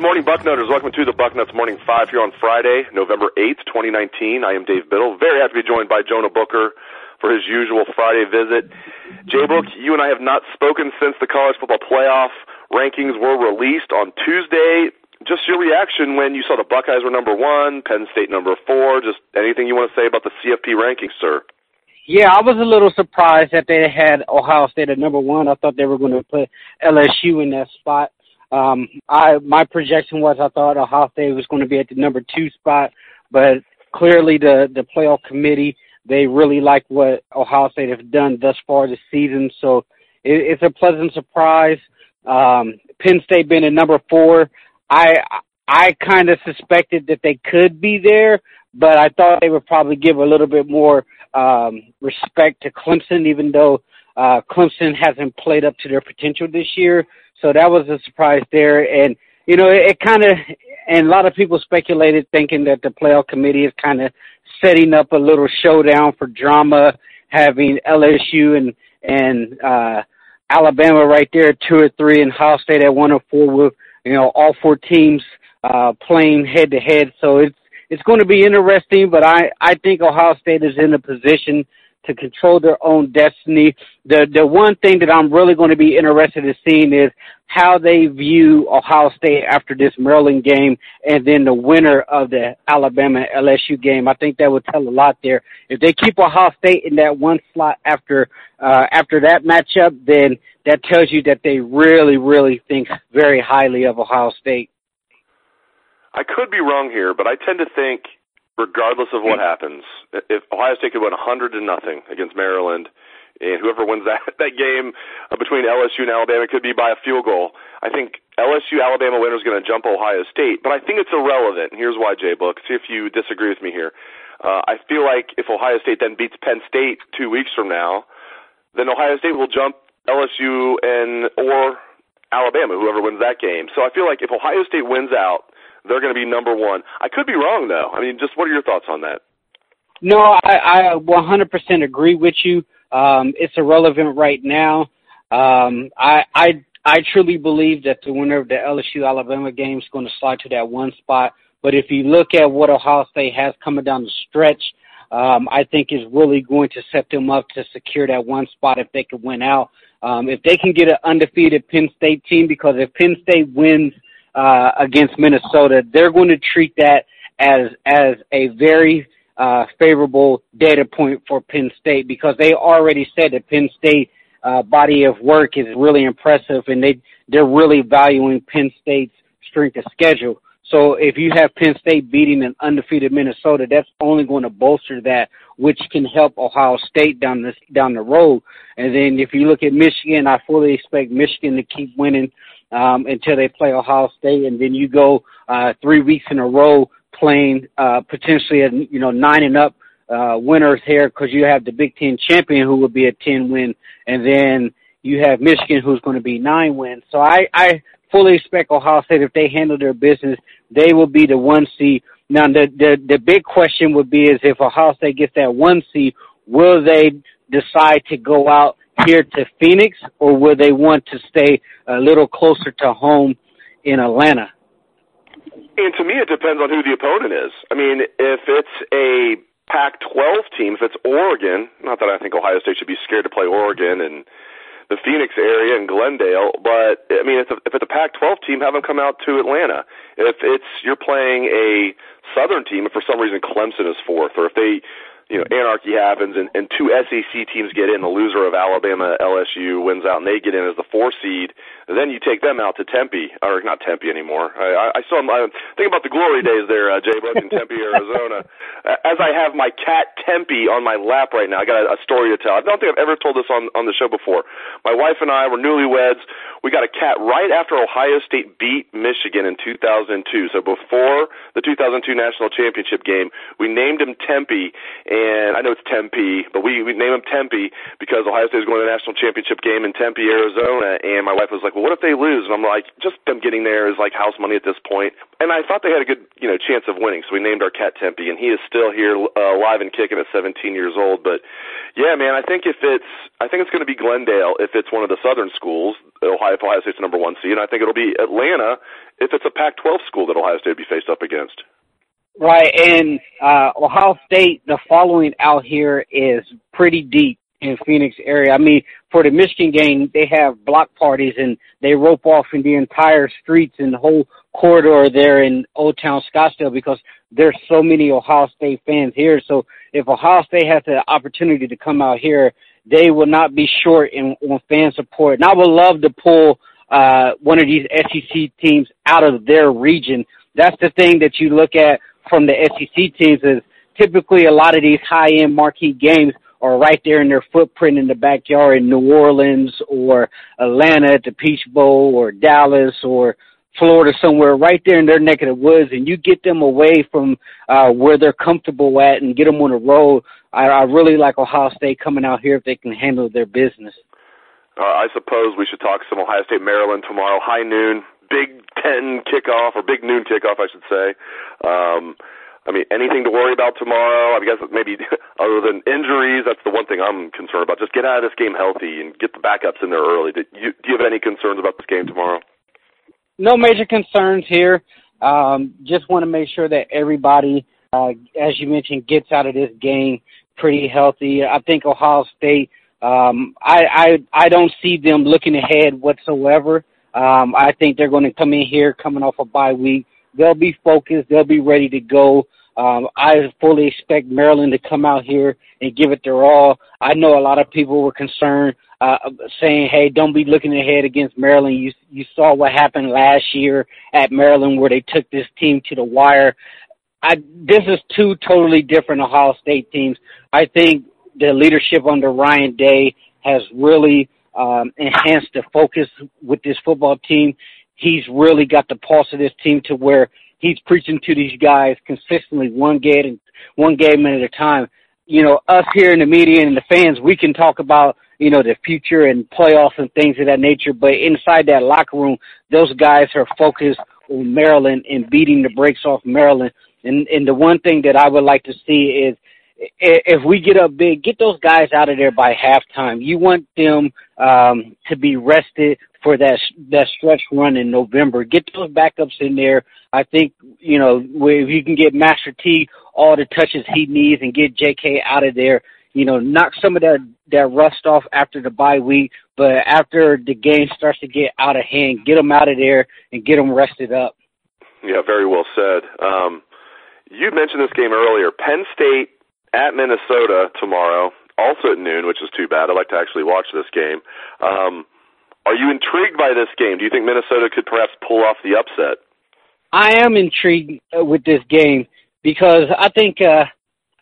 morning, Bucknutters. Welcome to the Bucknuts Morning Five here on Friday, November 8th, 2019. I am Dave Biddle. Very happy to be joined by Jonah Booker for his usual Friday visit. J-Book, you and I have not spoken since the college football playoff rankings were released on Tuesday. Just your reaction when you saw the Buckeyes were number one, Penn State number four. Just anything you want to say about the CFP rankings, sir? Yeah, I was a little surprised that they had Ohio State at number one. I thought they were going to put LSU in that spot. Um, I my projection was I thought Ohio State was going to be at the number two spot, but clearly the the playoff committee they really like what Ohio State has done thus far this season, so it, it's a pleasant surprise. Um, Penn State being at number four, I I kind of suspected that they could be there, but I thought they would probably give a little bit more um, respect to Clemson, even though uh, Clemson hasn't played up to their potential this year. So that was a surprise there. And, you know, it, it kind of, and a lot of people speculated thinking that the playoff committee is kind of setting up a little showdown for drama, having LSU and, and, uh, Alabama right there two or three and Ohio State at one or four with, you know, all four teams, uh, playing head to head. So it's, it's going to be interesting, but I, I think Ohio State is in a position to control their own destiny. The the one thing that I'm really going to be interested in seeing is how they view Ohio State after this Maryland game and then the winner of the Alabama LSU game. I think that would tell a lot there. If they keep Ohio State in that one slot after uh after that matchup, then that tells you that they really, really think very highly of Ohio State. I could be wrong here, but I tend to think regardless of what happens, if Ohio State could win 100 to nothing against Maryland, and whoever wins that that game uh, between LSU and Alabama could be by a field goal. I think LSU Alabama winner is going to jump Ohio State, but I think it's irrelevant. And here's why, Jay Book. See if you disagree with me here. Uh, I feel like if Ohio State then beats Penn State two weeks from now, then Ohio State will jump LSU and or Alabama, whoever wins that game. So I feel like if Ohio State wins out, they're going to be number one. I could be wrong though. I mean, just what are your thoughts on that? No, I, I 100% agree with you. Um, it's irrelevant right now. Um, I, I, I truly believe that the winner of the LSU Alabama game is going to slide to that one spot. But if you look at what Ohio State has coming down the stretch, um, I think is really going to set them up to secure that one spot if they can win out. Um, if they can get an undefeated Penn State team, because if Penn State wins uh, against Minnesota, they're going to treat that as as a very uh, favorable data point for Penn State because they already said that Penn State uh, body of work is really impressive and they they're really valuing Penn State's strength of schedule. So if you have Penn State beating an undefeated Minnesota, that's only going to bolster that, which can help Ohio State down this down the road. And then if you look at Michigan, I fully expect Michigan to keep winning um, until they play Ohio State, and then you go uh, three weeks in a row playing uh, potentially a you know nine and up uh, winners here because you have the Big Ten champion who will be a ten win, and then you have Michigan who's going to be nine wins. So I I fully expect Ohio State if they handle their business, they will be the one seed. Now the the the big question would be is if Ohio State gets that one seed, will they decide to go out here to Phoenix, or would they want to stay a little closer to home in Atlanta? And to me, it depends on who the opponent is. I mean, if it's a Pac-12 team, if it's Oregon, not that I think Ohio State should be scared to play Oregon and the Phoenix area and Glendale, but I mean, if, if it's a Pac-12 team, have them come out to Atlanta. If it's you're playing a Southern team, if for some reason Clemson is fourth, or if they you know, anarchy happens and, and two SEC teams get in. The loser of Alabama LSU wins out and they get in as the four seed. And then you take them out to Tempe, or not Tempe anymore. I, I, I saw. I think about the glory days there, uh, Jay Buck in Tempe, Arizona. As I have my cat Tempe on my lap right now, I got a, a story to tell. I don't think I've ever told this on on the show before. My wife and I were newlyweds. We got a cat right after Ohio State beat Michigan in 2002. So before the 2002 national championship game, we named him Tempe and I know it's Tempe, but we we name him Tempe because Ohio State is going to the national championship game in Tempe, Arizona, and my wife was like, "Well, what if they lose?" And I'm like, "Just them getting there is like house money at this point." and I thought they had a good, you know, chance of winning. So we named our cat Tempe, and he is still here, uh, alive and kicking at 17 years old. But yeah, man, I think if it's, I think it's going to be Glendale if it's one of the Southern schools. Ohio, Ohio State's number one seed, and I think it'll be Atlanta if it's a Pac-12 school that Ohio State will be faced up against. Right, and uh, Ohio State, the following out here is pretty deep in Phoenix area. I mean, for the Michigan game, they have block parties and they rope off in the entire streets and the whole corridor there in Old Town Scottsdale because there's so many Ohio State fans here. So if Ohio State has the opportunity to come out here, they will not be short in on fan support. And I would love to pull uh one of these SEC teams out of their region. That's the thing that you look at from the SEC teams is typically a lot of these high end marquee games are right there in their footprint in the backyard in New Orleans or Atlanta at the Peach Bowl or Dallas or Florida somewhere right there in their neck of the woods and you get them away from uh where they're comfortable at and get them on the road. I, I really like Ohio State coming out here if they can handle their business. Uh, I suppose we should talk some Ohio State Maryland tomorrow, high noon, Big Ten kickoff or Big Noon kickoff, I should say. Um, I mean, anything to worry about tomorrow? I guess maybe other than injuries, that's the one thing I'm concerned about. Just get out of this game healthy and get the backups in there early. Do you, do you have any concerns about this game tomorrow? No major concerns here. Um, just want to make sure that everybody, uh, as you mentioned, gets out of this game pretty healthy. I think Ohio State. Um, I, I I don't see them looking ahead whatsoever. Um, I think they're going to come in here coming off a bye week They'll be focused. They'll be ready to go. Um, I fully expect Maryland to come out here and give it their all. I know a lot of people were concerned, uh, saying, "Hey, don't be looking ahead against Maryland." You you saw what happened last year at Maryland, where they took this team to the wire. I this is two totally different Ohio State teams. I think the leadership under Ryan Day has really um, enhanced the focus with this football team he's really got the pulse of this team to where he's preaching to these guys consistently one game and one game at a time. You know, us here in the media and the fans, we can talk about, you know, the future and playoffs and things of that nature, but inside that locker room, those guys are focused on Maryland and beating the brakes off Maryland. And and the one thing that I would like to see is if we get up big, get those guys out of there by halftime. You want them um, to be rested for that that stretch run in November. Get those backups in there. I think you know if you can get Master T all the touches he needs and get J.K. out of there. You know, knock some of that that rust off after the bye week, but after the game starts to get out of hand, get them out of there and get them rested up. Yeah, very well said. Um, you mentioned this game earlier. Penn State at Minnesota tomorrow, also at noon, which is too bad. I'd like to actually watch this game. Um, are you intrigued by this game? Do you think Minnesota could perhaps pull off the upset? I am intrigued uh, with this game because I think uh,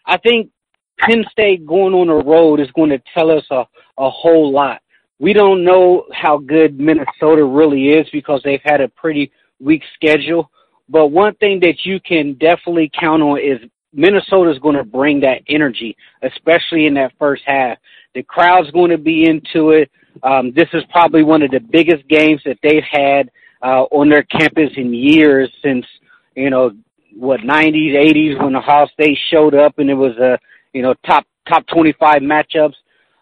I think Penn State going on the road is going to tell us a, a whole lot. We don't know how good Minnesota really is because they've had a pretty weak schedule. But one thing that you can definitely count on is Minnesota is going to bring that energy, especially in that first half. The crowd's going to be into it. Um, this is probably one of the biggest games that they've had uh, on their campus in years since you know what 90s, 80s when Ohio State showed up and it was a you know top top 25 matchups.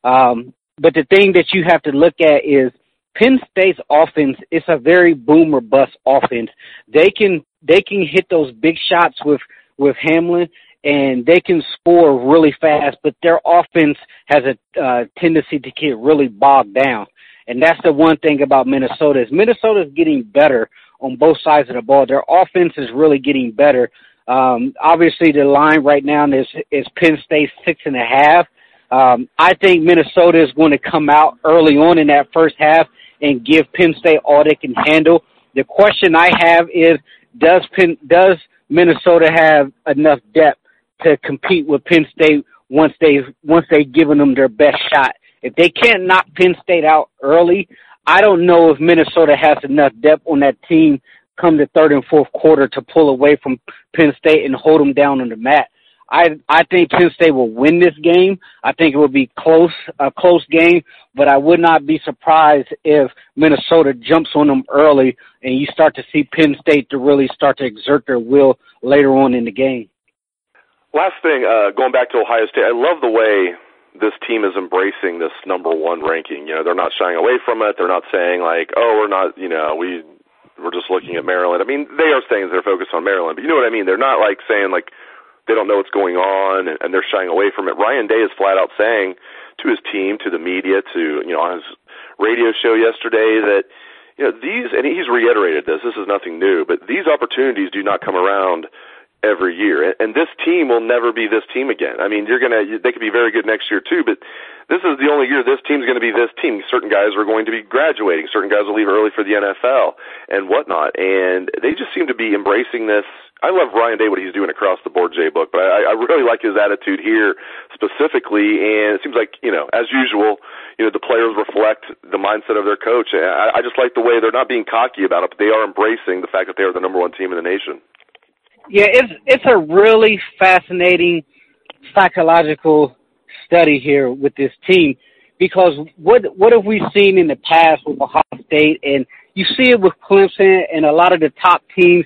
Um, but the thing that you have to look at is Penn State's offense. It's a very boom or bust offense. They can they can hit those big shots with with Hamler, and they can score really fast, but their offense has a uh, tendency to get really bogged down. And that's the one thing about Minnesota is Minnesota is getting better on both sides of the ball. Their offense is really getting better. Um, obviously, the line right now is is Penn State six and a half. Um, I think Minnesota is going to come out early on in that first half and give Penn State all they can handle. The question I have is, does Penn does Minnesota have enough depth to compete with Penn State once they once they've given them their best shot. If they can't knock Penn State out early, I don't know if Minnesota has enough depth on that team come the third and fourth quarter to pull away from Penn State and hold them down on the mat. I I think Penn State will win this game. I think it will be close, a close game, but I would not be surprised if Minnesota jumps on them early and you start to see Penn State to really start to exert their will later on in the game. Last thing, uh, going back to Ohio State, I love the way this team is embracing this number one ranking. You know, they're not shying away from it. They're not saying like, oh, we're not, you know, we we're just looking at Maryland. I mean, they are saying they're focused on Maryland, but you know what I mean. They're not like saying like they don't know what's going on and, and they're shying away from it. Ryan Day is flat out saying to his team, to the media, to you know on his radio show yesterday that you know these and he's reiterated this. This is nothing new, but these opportunities do not come around every year. And this team will never be this team again. I mean, you're to, they could be very good next year too, but this is the only year this team's going to be this team. Certain guys are going to be graduating. Certain guys will leave early for the NFL and whatnot. And they just seem to be embracing this I love Ryan Day what he's doing across the board, J Book, but I, I really like his attitude here specifically, and it seems like you know, as usual, you know, the players reflect the mindset of their coach. I, I just like the way they're not being cocky about it, but they are embracing the fact that they are the number one team in the nation. Yeah, it's it's a really fascinating psychological study here with this team because what what have we seen in the past with Ohio State, and you see it with Clemson and a lot of the top teams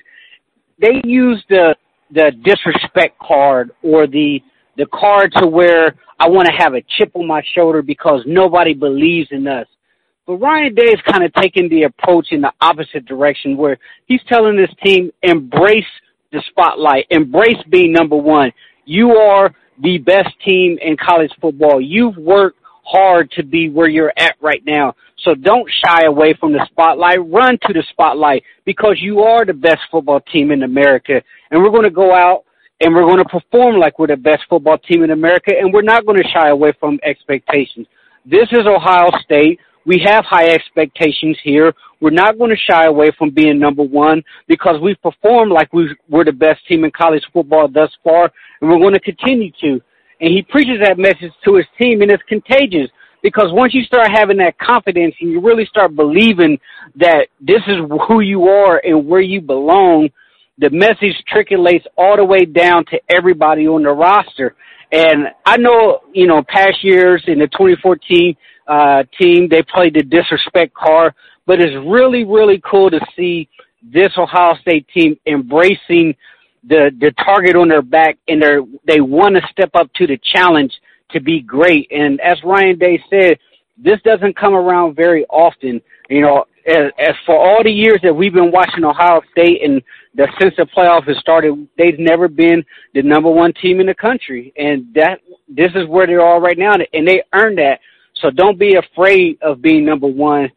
they use the the disrespect card or the the card to where I want to have a chip on my shoulder because nobody believes in us. But Ryan Day is kind of taking the approach in the opposite direction where he's telling this team embrace the spotlight, embrace being number one. You are the best team in college football. You've worked hard to be where you're at right now. So don't shy away from the spotlight. Run to the spotlight because you are the best football team in America. And we're going to go out and we're going to perform like we're the best football team in America. And we're not going to shy away from expectations. This is Ohio State. We have high expectations here. We're not going to shy away from being number one because we've performed like we're the best team in college football thus far, and we're going to continue to. And he preaches that message to his team, and it's contagious because once you start having that confidence and you really start believing that this is who you are and where you belong, the message trickulates all the way down to everybody on the roster. And I know, you know, past years in the 2014 uh, team, they played the disrespect card, but it's really, really cool to see this Ohio State team embracing the the target on their back and they they want to step up to the challenge to be great. And as Ryan Day said, this doesn't come around very often. You know, as, as for all the years that we've been watching Ohio State and the, since the playoff has started, they've never been the number one team in the country. And that this is where they are right now, and they earned that. So don't be afraid of being number one.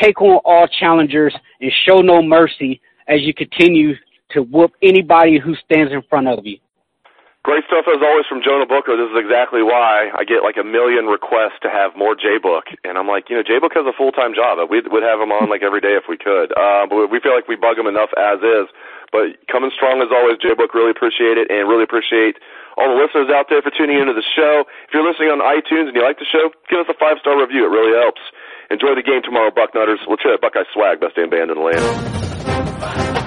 Take on all challengers and show no mercy as you continue to whoop anybody who stands in front of you. Great stuff as always from Jonah Booker. This is exactly why I get like a million requests to have more J Book, and I'm like, you know, J Book has a full time job. We'd would have him on like every day if we could, uh, but we feel like we bug him enough as is. But coming strong as always, J Book. Really appreciate it, and really appreciate all the listeners out there for tuning into the show. If you're listening on iTunes and you like the show, give us a five star review. It really helps. Enjoy the game tomorrow, Bucknutters. Hear that Buckeye swag, best damn band in the land.